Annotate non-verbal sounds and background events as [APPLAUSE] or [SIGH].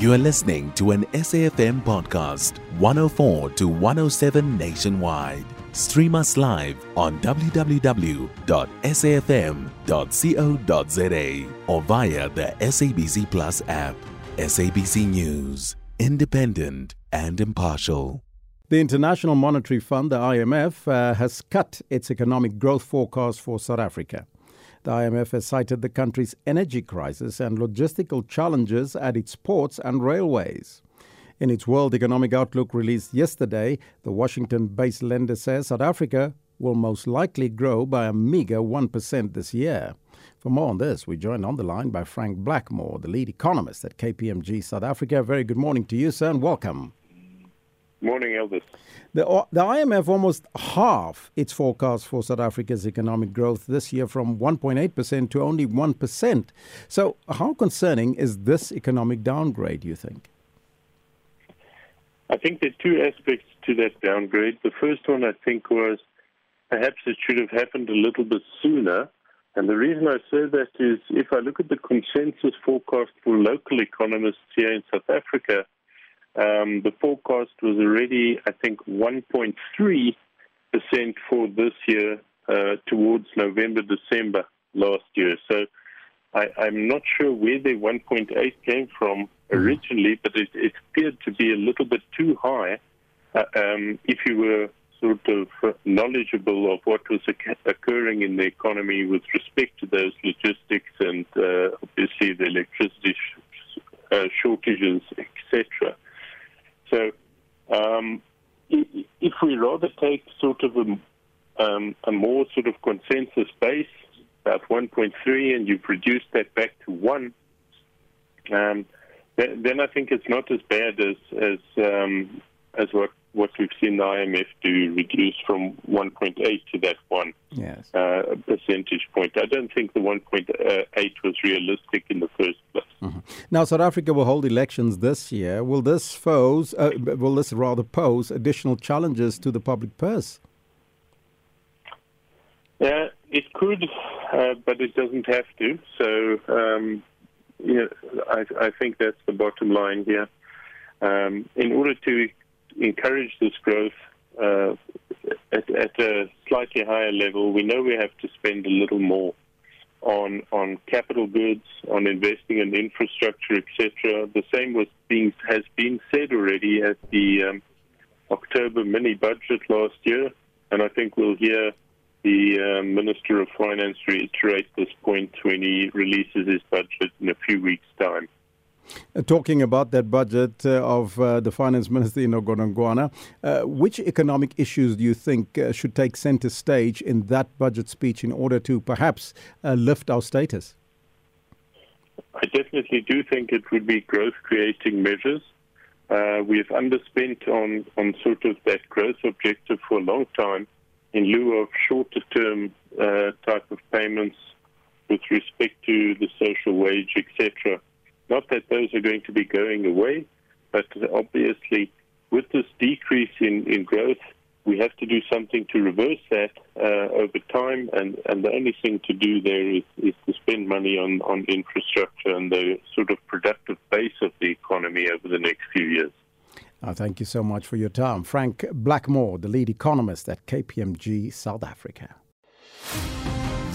You are listening to an SAFM podcast, 104 to 107 nationwide. Stream us live on www.safm.co.za or via the SABC Plus app. SABC News, independent and impartial. The International Monetary Fund, the IMF, uh, has cut its economic growth forecast for South Africa. The IMF has cited the country's energy crisis and logistical challenges at its ports and railways. In its World Economic Outlook released yesterday, the Washington based lender says South Africa will most likely grow by a meager 1% this year. For more on this, we join on the line by Frank Blackmore, the lead economist at KPMG South Africa. Very good morning to you, sir, and welcome. Morning, Elvis. The, uh, the IMF almost half its forecast for South Africa's economic growth this year from 1.8% to only 1%. So, how concerning is this economic downgrade, you think? I think there are two aspects to that downgrade. The first one, I think, was perhaps it should have happened a little bit sooner. And the reason I say that is if I look at the consensus forecast for local economists here in South Africa, um, the forecast was already, I think, 1.3% for this year uh, towards November, December last year. So I, am not sure where the 1.8 came from mm-hmm. originally, but it, it, appeared to be a little bit too high uh, um, if you were sort of knowledgeable of what was occurring in the economy with respect to those logistics and uh, obviously the electricity sh- uh, shortages, etc. So, um, if we rather take sort of a, um, a more sort of consensus base about 1.3 and you've reduced that back to 1, um, then I think it's not as bad as as um, as what what we've seen the IMF do, reduce from 1.8 to that one yes. uh, percentage point. I don't think the 1.8 was realistic in the first place. Mm-hmm. Now, South Africa will hold elections this year. Will this pose, uh, will this rather pose additional challenges to the public purse? Yeah, it could, uh, but it doesn't have to. So, um, yeah, I, I, think that's the bottom line here. Um, in order to encourage this growth uh, at, at, a slightly higher level, we know we have to spend a little more on on capital goods, on investing in infrastructure, etc. The same was being has been said already at the um, October mini budget last year, and I think we'll hear the uh, Minister of Finance reiterate this point when he releases his budget in a few weeks' time. Uh, talking about that budget uh, of uh, the Finance [LAUGHS] Minister Enoch Godongwana, uh, which economic issues do you think uh, should take center stage in that budget speech in order to perhaps uh, lift our status? I definitely do think it would be growth creating measures. we've underspent on, on sort of that growth objective for a long time in lieu of shorter term uh, type of payments with respect to the social wage, etc. Not that those are going to be going away, but obviously with this decrease in, in growth, we have to do something to reverse that uh, over time, and, and the only thing to do there is, is to spend money on, on infrastructure and the sort of productive base of the economy over the next few years. Uh, thank you so much for your time. Frank Blackmore, the lead economist at KPMG South Africa.